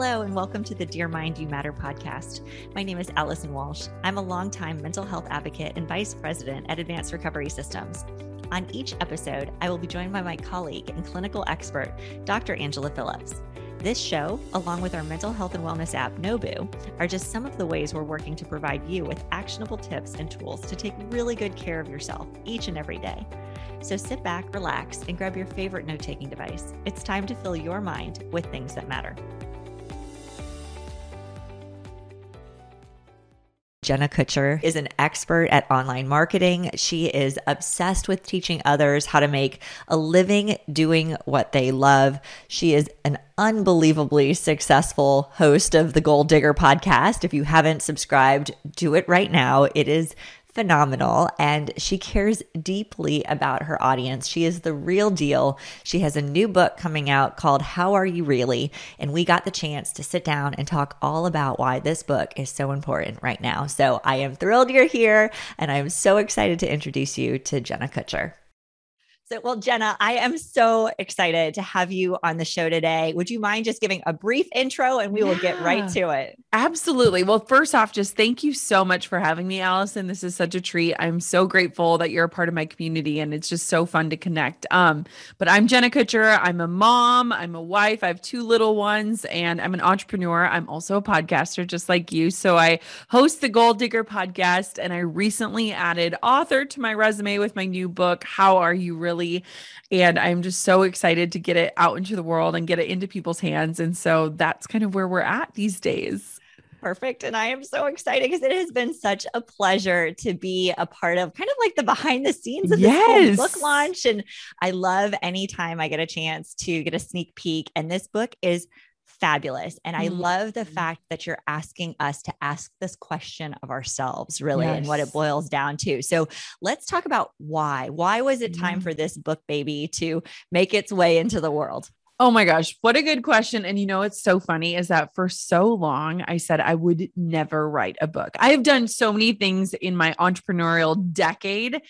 Hello, and welcome to the Dear Mind You Matter podcast. My name is Allison Walsh. I'm a longtime mental health advocate and vice president at Advanced Recovery Systems. On each episode, I will be joined by my colleague and clinical expert, Dr. Angela Phillips. This show, along with our mental health and wellness app, Nobu, are just some of the ways we're working to provide you with actionable tips and tools to take really good care of yourself each and every day. So sit back, relax, and grab your favorite note taking device. It's time to fill your mind with things that matter. Jenna Kutcher is an expert at online marketing. She is obsessed with teaching others how to make a living doing what they love. She is an unbelievably successful host of the Goal Digger podcast. If you haven't subscribed, do it right now. It is phenomenal and she cares deeply about her audience. She is the real deal. She has a new book coming out called How Are You Really? And we got the chance to sit down and talk all about why this book is so important right now. So I am thrilled you're here and I'm so excited to introduce you to Jenna Kutcher. So, well, Jenna, I am so excited to have you on the show today. Would you mind just giving a brief intro and we yeah, will get right to it? Absolutely. Well, first off, just thank you so much for having me, Allison. This is such a treat. I'm so grateful that you're a part of my community and it's just so fun to connect. Um, but I'm Jenna Kutcher. I'm a mom, I'm a wife, I have two little ones, and I'm an entrepreneur. I'm also a podcaster, just like you. So I host the Goal Digger podcast, and I recently added author to my resume with my new book, How Are You Really? And I'm just so excited to get it out into the world and get it into people's hands. And so that's kind of where we're at these days. Perfect. And I am so excited because it has been such a pleasure to be a part of kind of like the behind the scenes of yes. this book launch. And I love anytime I get a chance to get a sneak peek. And this book is fabulous. And I mm-hmm. love the fact that you're asking us to ask this question of ourselves, really, yes. and what it boils down to. So let's talk about why. Why was it time mm-hmm. for this book baby to make its way into the world? Oh my gosh, what a good question. And you know, it's so funny is that for so long, I said I would never write a book. I have done so many things in my entrepreneurial decade.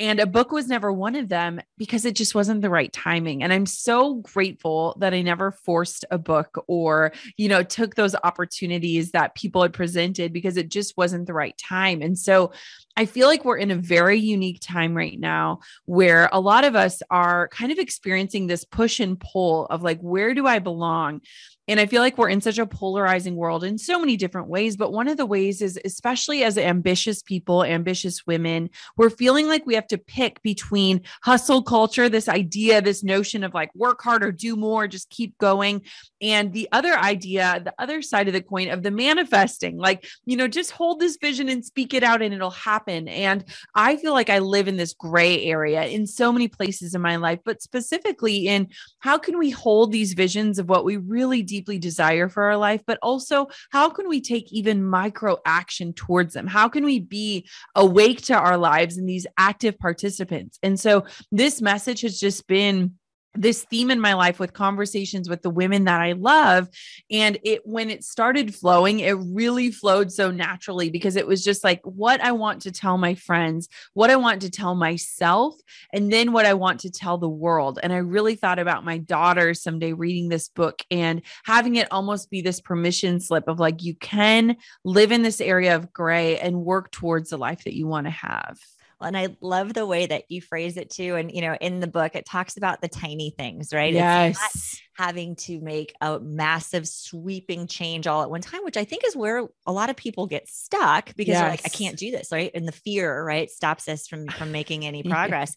And a book was never one of them because it just wasn't the right timing. And I'm so grateful that I never forced a book or, you know, took those opportunities that people had presented because it just wasn't the right time. And so I feel like we're in a very unique time right now where a lot of us are kind of experiencing this push and pull of like, where do I belong? And I feel like we're in such a polarizing world in so many different ways. But one of the ways is, especially as ambitious people, ambitious women, we're feeling like we have to pick between hustle culture, this idea, this notion of like work harder, do more, just keep going, and the other idea, the other side of the coin of the manifesting, like, you know, just hold this vision and speak it out and it'll happen. And I feel like I live in this gray area in so many places in my life, but specifically in how can we hold these visions of what we really do deeply desire for our life, but also how can we take even micro action towards them? How can we be awake to our lives and these active participants? And so this message has just been this theme in my life with conversations with the women that I love. And it, when it started flowing, it really flowed so naturally because it was just like what I want to tell my friends, what I want to tell myself, and then what I want to tell the world. And I really thought about my daughter someday reading this book and having it almost be this permission slip of like, you can live in this area of gray and work towards the life that you want to have. And I love the way that you phrase it too. And, you know, in the book, it talks about the tiny things, right? Yes having to make a massive sweeping change all at one time, which I think is where a lot of people get stuck because yes. they're like, I can't do this, right? And the fear, right, stops us from from making any progress.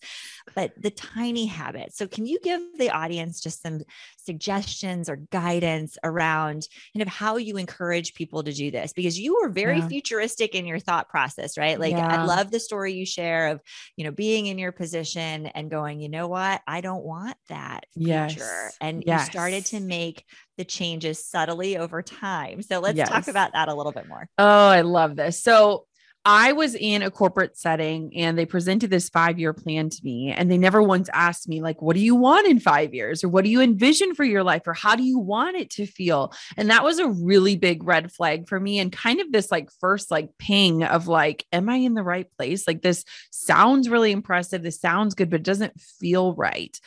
but the tiny habits. So can you give the audience just some suggestions or guidance around kind of how you encourage people to do this? Because you were very yeah. futuristic in your thought process, right? Like yeah. I love the story you share of, you know, being in your position and going, you know what, I don't want that future. Yes. And yes started to make the changes subtly over time. So let's yes. talk about that a little bit more. Oh, I love this. So I was in a corporate setting and they presented this five year plan to me. And they never once asked me, like, what do you want in five years? Or what do you envision for your life? Or how do you want it to feel? And that was a really big red flag for me. And kind of this like first like ping of like, am I in the right place? Like, this sounds really impressive. This sounds good, but it doesn't feel right.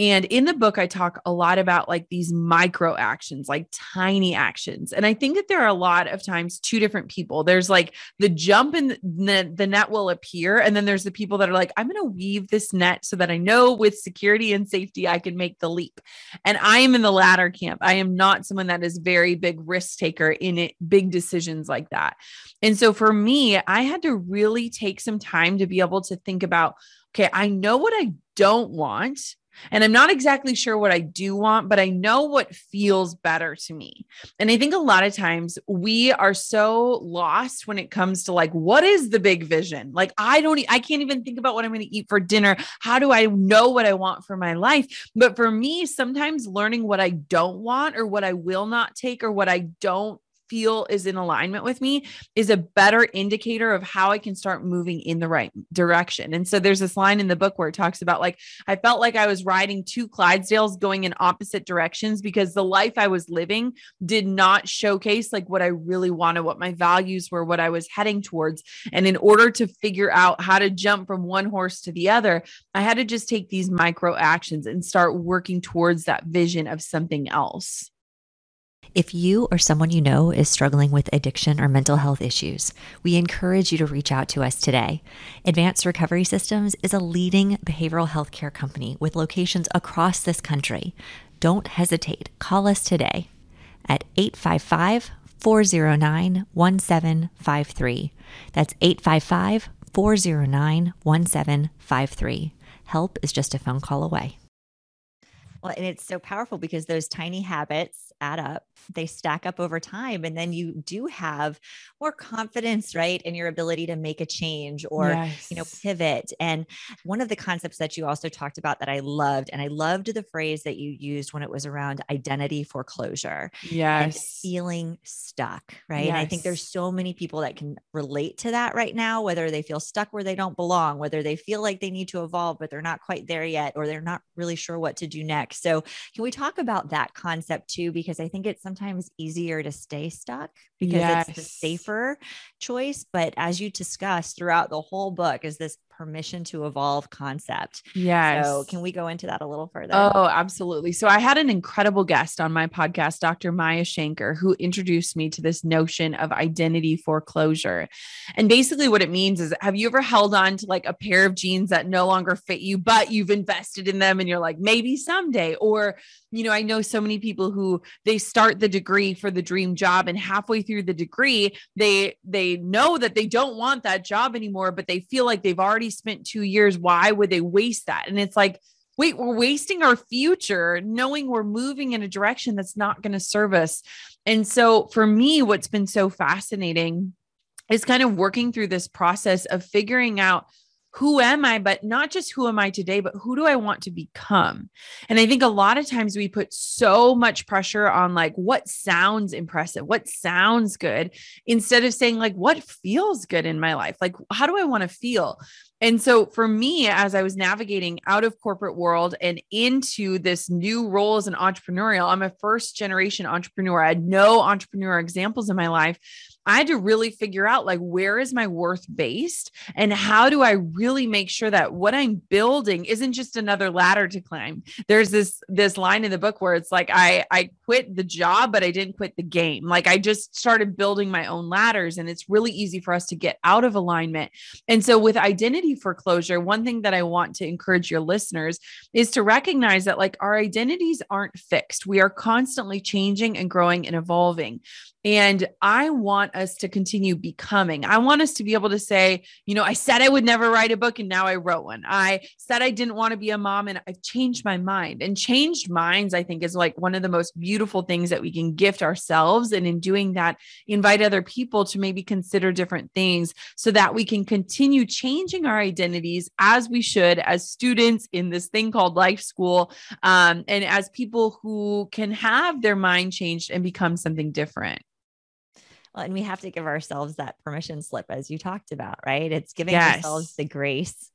And in the book, I talk a lot about like these micro actions, like tiny actions. And I think that there are a lot of times two different people. There's like the jump the, the net will appear. And then there's the people that are like, I'm going to weave this net so that I know with security and safety, I can make the leap. And I am in the latter camp. I am not someone that is very big risk taker in it, big decisions like that. And so for me, I had to really take some time to be able to think about, okay, I know what I don't want and I'm not exactly sure what I do want, but I know what feels better to me. And I think a lot of times we are so lost when it comes to like, what is the big vision? Like, I don't, I can't even think about what I'm going to eat for dinner. How do I know what I want for my life? But for me, sometimes learning what I don't want or what I will not take or what I don't feel is in alignment with me is a better indicator of how I can start moving in the right direction. And so there's this line in the book where it talks about like, I felt like I was riding two Clydesdales going in opposite directions because the life I was living did not showcase like what I really wanted, what my values were, what I was heading towards. And in order to figure out how to jump from one horse to the other, I had to just take these micro actions and start working towards that vision of something else. If you or someone you know is struggling with addiction or mental health issues, we encourage you to reach out to us today. Advanced Recovery Systems is a leading behavioral health care company with locations across this country. Don't hesitate. Call us today at 855 409 1753. That's 855 409 1753. Help is just a phone call away. Well, and it's so powerful because those tiny habits add up, they stack up over time. And then you do have more confidence, right, in your ability to make a change or, yes. you know, pivot. And one of the concepts that you also talked about that I loved, and I loved the phrase that you used when it was around identity foreclosure. Yes. feeling stuck, right? Yes. And I think there's so many people that can relate to that right now, whether they feel stuck where they don't belong, whether they feel like they need to evolve, but they're not quite there yet, or they're not really sure what to do next. So, can we talk about that concept too? Because I think it's sometimes easier to stay stuck because yes. it's the safer choice. But as you discussed throughout the whole book, is this permission to evolve concept. Yes. So, can we go into that a little further? Oh, absolutely. So, I had an incredible guest on my podcast, Dr. Maya Shankar, who introduced me to this notion of identity foreclosure. And basically, what it means is have you ever held on to like a pair of jeans that no longer fit you, but you've invested in them and you're like, maybe someday? Or, you know, I know so many people who they start the degree for the dream job and halfway through the degree, they they know that they don't want that job anymore, but they feel like they've already spent two years. Why would they waste that? And it's like, wait, we're wasting our future knowing we're moving in a direction that's not going to serve us. And so for me, what's been so fascinating is kind of working through this process of figuring out who am I, but not just who am I today, but who do I want to become? And I think a lot of times we put so much pressure on like what sounds impressive, what sounds good, instead of saying like what feels good in my life. Like, how do I want to feel? And so for me, as I was navigating out of corporate world and into this new role as an entrepreneurial, I'm a first generation entrepreneur. I had no entrepreneur examples in my life. I had to really figure out like where is my worth based and how do I really make sure that what I'm building isn't just another ladder to climb. There's this this line in the book where it's like I I quit the job but I didn't quit the game. Like I just started building my own ladders and it's really easy for us to get out of alignment. And so with identity foreclosure, one thing that I want to encourage your listeners is to recognize that like our identities aren't fixed. We are constantly changing and growing and evolving. And I want us to continue becoming. I want us to be able to say, you know, I said I would never write a book and now I wrote one. I said I didn't want to be a mom and I've changed my mind. And changed minds, I think, is like one of the most beautiful things that we can gift ourselves. And in doing that, invite other people to maybe consider different things so that we can continue changing our identities as we should as students in this thing called life school um, and as people who can have their mind changed and become something different. Well, and we have to give ourselves that permission slip, as you talked about, right? It's giving Yes. ourselves the grace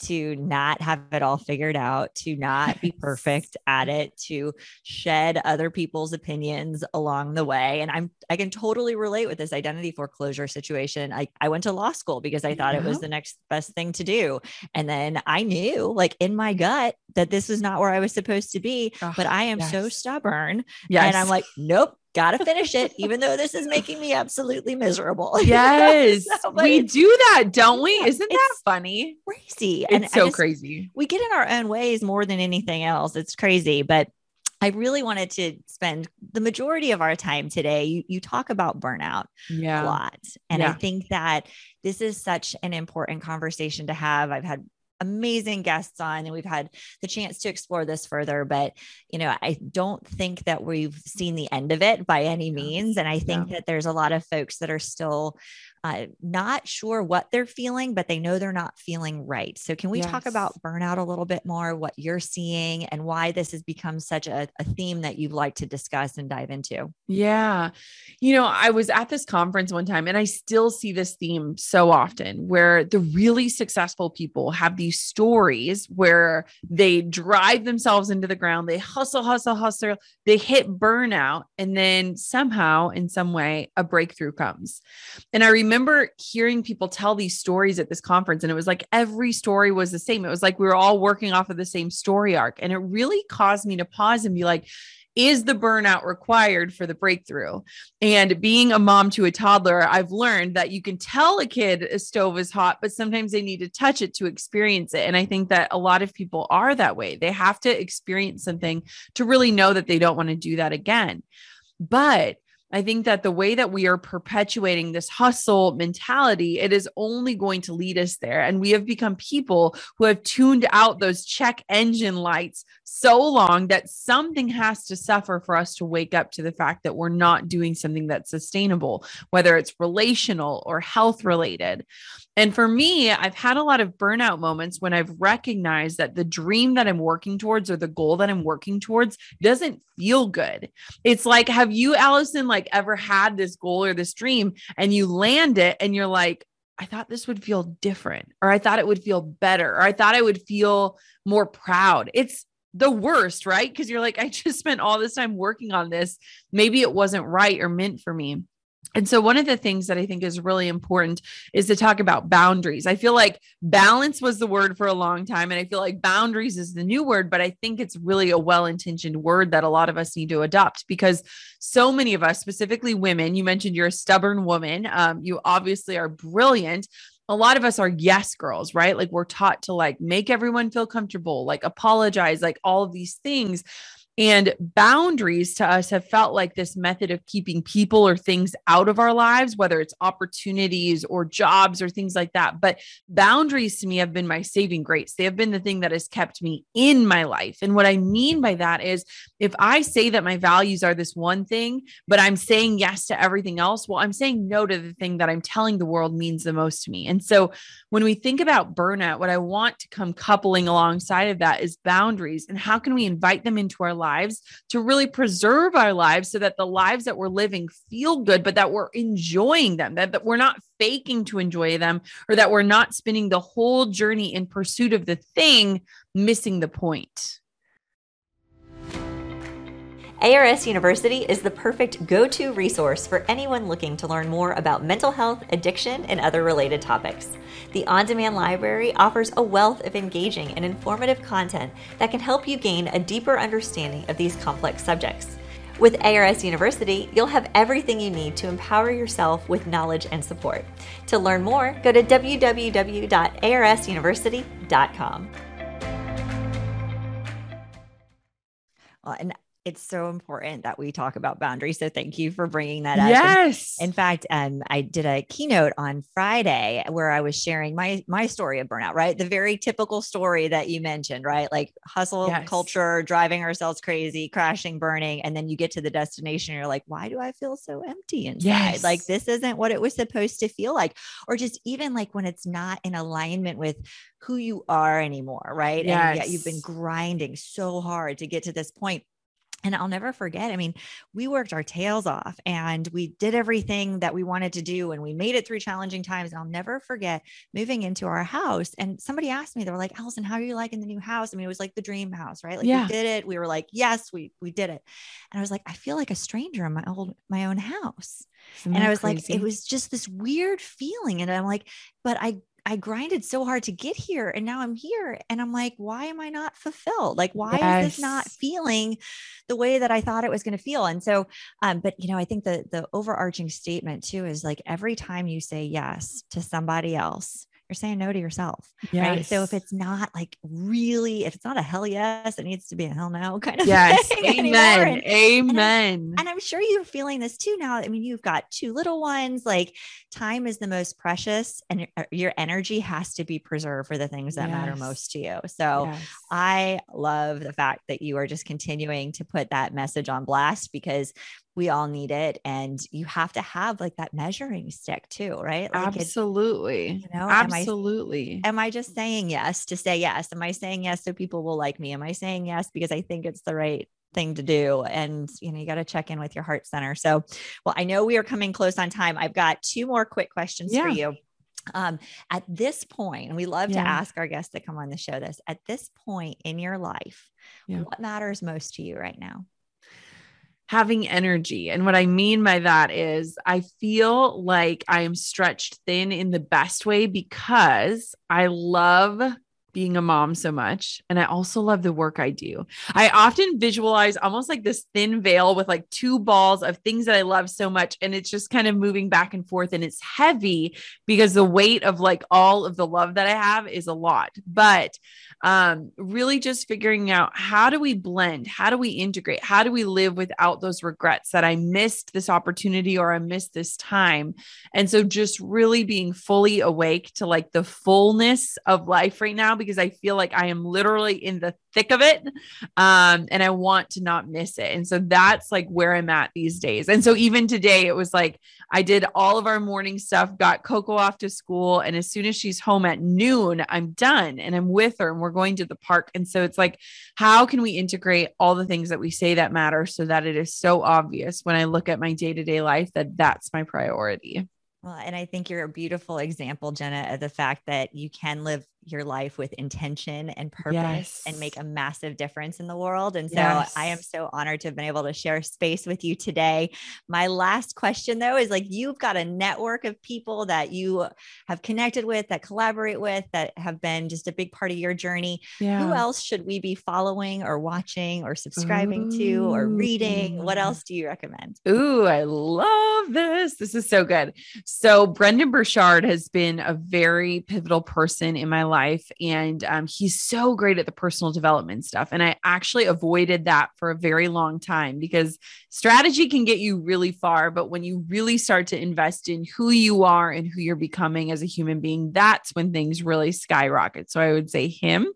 to not have it all figured out, to not be perfect at it, to shed other people's opinions along the way. And I'm I can totally relate with this identity foreclosure situation. I, I went to law school because I thought it was the next best thing to do. And then I knew like in my gut that this was not where I was supposed to be. Ugh, But I am so stubborn Yes. and I'm like, nope, gotta finish it, even though this is making me absolutely miserable. yes, So, we do that, don't we? Isn't that funny? crazy. It's and so just- crazy. We get in our own ways more than anything else. It's crazy. But I really wanted to spend the majority of our time today. You, you talk about burnout a lot. And I think that this is such an important conversation to have. I've had amazing guests on and we've had the chance to explore this further but you know i don't think that we've seen the end of it by any means and i think that there's a lot of folks that are still uh, not sure what they're feeling but they know they're not feeling right so can we talk about burnout a little bit more what you're seeing and why this has become such a, a theme that you'd like to discuss and dive into Yeah. You know, I was at this conference one time and I still see this theme so often where the really successful people have these stories where they drive themselves into the ground, they hustle, hustle, hustle, they hit burnout, and then somehow, in some way, a breakthrough comes. And I remember hearing people tell these stories at this conference, and it was like every story was the same. It was like we were all working off of the same story arc. And it really caused me to pause and be like, is the burnout required for the breakthrough? And being a mom to a toddler, I've learned that you can tell a kid a stove is hot, but sometimes they need to touch it to experience it. And I think that a lot of people are that way. They have to experience something to really know that they don't want to do that again. But I think that the way that we are perpetuating this hustle mentality, it is only going to lead us there. And we have become people who have tuned out those check engine lights so long that something has to suffer for us to wake up to the fact that we're not doing something that's sustainable, whether it's relational or health related. And for me, I've had a lot of burnout moments when I've recognized that the dream that I'm working towards or the goal that I'm working towards doesn't feel good. It's like, have you, Allison, like ever had this goal or this dream and you land it and you're like, I thought this would feel different, or I thought it would feel better, or I thought I would feel more proud. It's the worst, right? Because you're like, I just spent all this time working on this. Maybe it wasn't right or meant for me. And so, one of the things that I think is really important is to talk about boundaries. I feel like balance was the word for a long time, and I feel like boundaries is the new word, but I think it's really a well intentioned word that a lot of us need to adopt because so many of us, specifically women, you mentioned you're a stubborn woman. Um, you obviously are brilliant. A lot of us are yes girls, right? Like we're taught to like make everyone feel comfortable, like apologize, like all of these things. And boundaries to us have felt like this method of keeping people or things out of our lives, whether it's opportunities or jobs or things like that. But boundaries to me have been my saving grace. They have been the thing that has kept me in my life. And what I mean by that is if I say that my values are this one thing, but I'm saying yes to everything else, well, I'm saying no to the thing that I'm telling the world means the most to me. And so when we think about burnout, what I want to come coupling alongside of that is boundaries and how can we invite them into our lives to really preserve our lives so that the lives that we're living feel good, but that we're enjoying them, that, that we're not faking to enjoy them, or that we're not spending the whole journey in pursuit of the thing, missing the point. ARS University is the perfect go to resource for anyone looking to learn more about mental health, addiction, and other related topics. The on demand library offers a wealth of engaging and informative content that can help you gain a deeper understanding of these complex subjects. With ARS University, you'll have everything you need to empower yourself with knowledge and support. To learn more, go to www.arsuniversity.com. Well, and it's so important that we talk about boundaries. So thank you for bringing that up. And Yes. in fact, um, I did a keynote on Friday where I was sharing my my story of burnout. Right, the very typical story that you mentioned. Right, like hustle Yes. culture, driving ourselves crazy, crashing, burning, and then you get to the destination. You're like, why do I feel so empty inside? Yes. Like this isn't what it was supposed to feel like, or just even like when it's not in alignment with who you are anymore. Right, and yet you've been grinding so hard to get to this point and I'll never forget. I mean, we worked our tails off and we did everything that we wanted to do and we made it through challenging times. And I'll never forget moving into our house. And somebody asked me, they were like, Allison, how are you liking the new house? I mean, it was like the dream house, right? Like Yeah. we did it. We were like, yes, we we did it. And I was like, I feel like a stranger in my old my own house. Isn't and I was like, it was just this weird feeling. And I'm like, but I I grinded so hard to get here and now I'm here and I'm like why am I not fulfilled? Like why is this not feeling the way that I thought it was going to feel? And so um but you know I think the the overarching statement too is like every time you say yes to somebody else you're saying no to yourself right? So if it's not like really if it's not a hell yes it needs to be a hell no kind of yes, thing anymore. amen, And- amen. and I'm sure you're feeling this too now. I mean, you've got two little ones. Like, time is the most precious, and your- uh, your energy has to be preserved for the things that matter most to you. So, Yes. I love the fact that you are just continuing to put that message on blast because we all need it. And you have to have like that measuring stick too, right? Like, it- absolutely, you know, am I- absolutely. am I just saying yes to say yes? Am I saying yes so people will like me? Am I saying yes because I think it's the right thing to do? And you know, you got to check in with your heart center. So, well, I know we are coming close on time. I've got two more quick questions for you. Um, at this point, and we love to ask our guests that come on the show this at this point in your life, Yeah. what matters most to you right now? having energy. And what I mean by that is I feel like I am stretched thin in the best way because I love being a mom so much. And I also love the work I do. I often visualize almost like this thin veil with like two balls of things that I love so much. And it's just kind of moving back and forth. And it's heavy because the weight of like all of the love that I have is a lot. But um, really just figuring out how do we blend? How do we integrate? How do we live without those regrets that I missed this opportunity or I missed this time? And so just really being fully awake to like the fullness of life right now because I feel like I am literally in the thick of it. Um, and I want to not miss it. And so that's like where I'm at these days. And so even today, it was like I did all of our morning stuff, got Coco off to school. And as soon as she's home at noon, I'm done and I'm with her and we're going to the park. And so it's like, how can we integrate all the things that we say that matter so that it is so obvious when I look at my day to day life that that's my priority? Well, and I think you're a beautiful example, Jenna, of the fact that you can live your life with intention and purpose and make a massive difference in the world. And so Yes. I am so honored to have been able to share space with you today. My last question, though, is like you've got a network of people that you have connected with, that collaborate with, that have been just a big part of your journey. Yeah. Who else should we be following or watching or subscribing to or reading? What else do you recommend? Ooh, I love this. This is so good. So, Brendon Burchard has been a very pivotal person in my life, and um, he's so great at the personal development stuff. And I actually avoided that for a very long time because strategy can get you really far. But when you really start to invest in who you are and who you're becoming as a human being, that's when things really skyrocket. So, I would say him.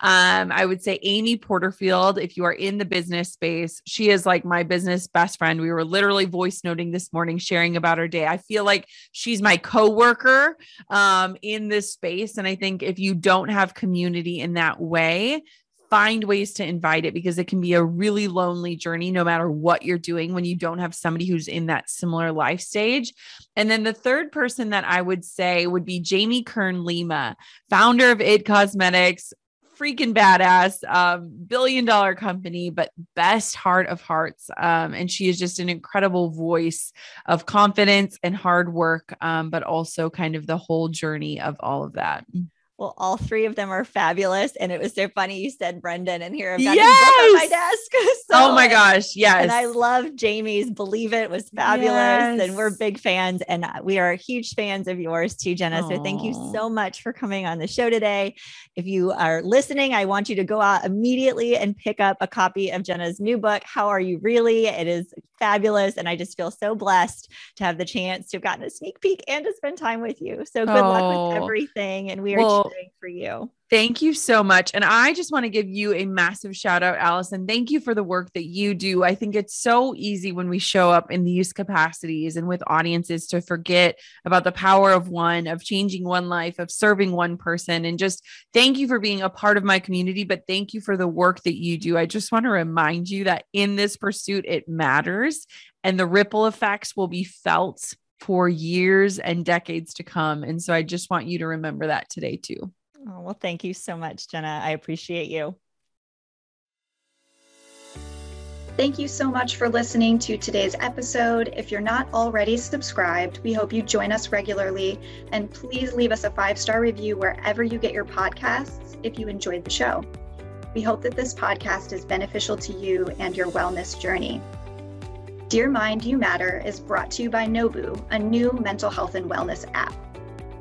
Um, I would say Amy Porterfield, if you are in the business space, she is like my business best friend. We were literally voice noting this morning, sharing about her day. I feel like she's my coworker um, in this space. And I think if you don't have community in that way, find ways to invite it because it can be a really lonely journey no matter what you're doing when you don't have somebody who's in that similar life stage. And then the third person that I would say would be Jamie Kern Lima, founder of It Cosmetics, freaking badass, um, billion dollar company, but best heart of hearts. Um, and she is just an incredible voice of confidence and hard work, um, but also kind of the whole journey of all of that. Well, all three of them are fabulous. And it was so funny you said Brendon, and here I've got his book on my desk. oh my gosh. Yes. And I love Jamie's Believe It was fabulous. And we're big fans. And we are huge fans of yours too, Jenna. So thank you so much for coming on the show today. If you are listening, I want you to go out immediately and pick up a copy of Jenna's new book, How Are You Really? It is fabulous. And I just feel so blessed to have the chance to have gotten a sneak peek and to spend time with you. So good luck with Oh. everything. And we are Well, For you. Thank you so much. And I just want to give you a massive shout out, Allison. Thank you for the work that you do. I think it's so easy when we show up in these capacities and with audiences to forget about the power of one, of changing one life, of serving one person. And just thank you for being a part of my community, but thank you for the work that you do. I just want to remind you that in this pursuit, it matters and the ripple effects will be felt for years and decades to come. And so I just want you to remember that today, too. Oh, well, thank you so much, Jenna. I appreciate you. Thank you so much for listening to today's episode. If you're not already subscribed, we hope you join us regularly and please leave us a five star review wherever you get your podcasts if you enjoyed the show. We hope that this podcast is beneficial to you and your wellness journey. Dear Mind, You Matter is brought to you by Nobu, a new mental health and wellness app.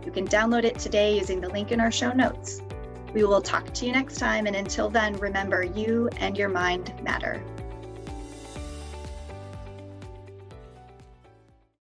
You can download it today using the link in our show notes. We will talk to you next time, and until then, remember you and your mind matter.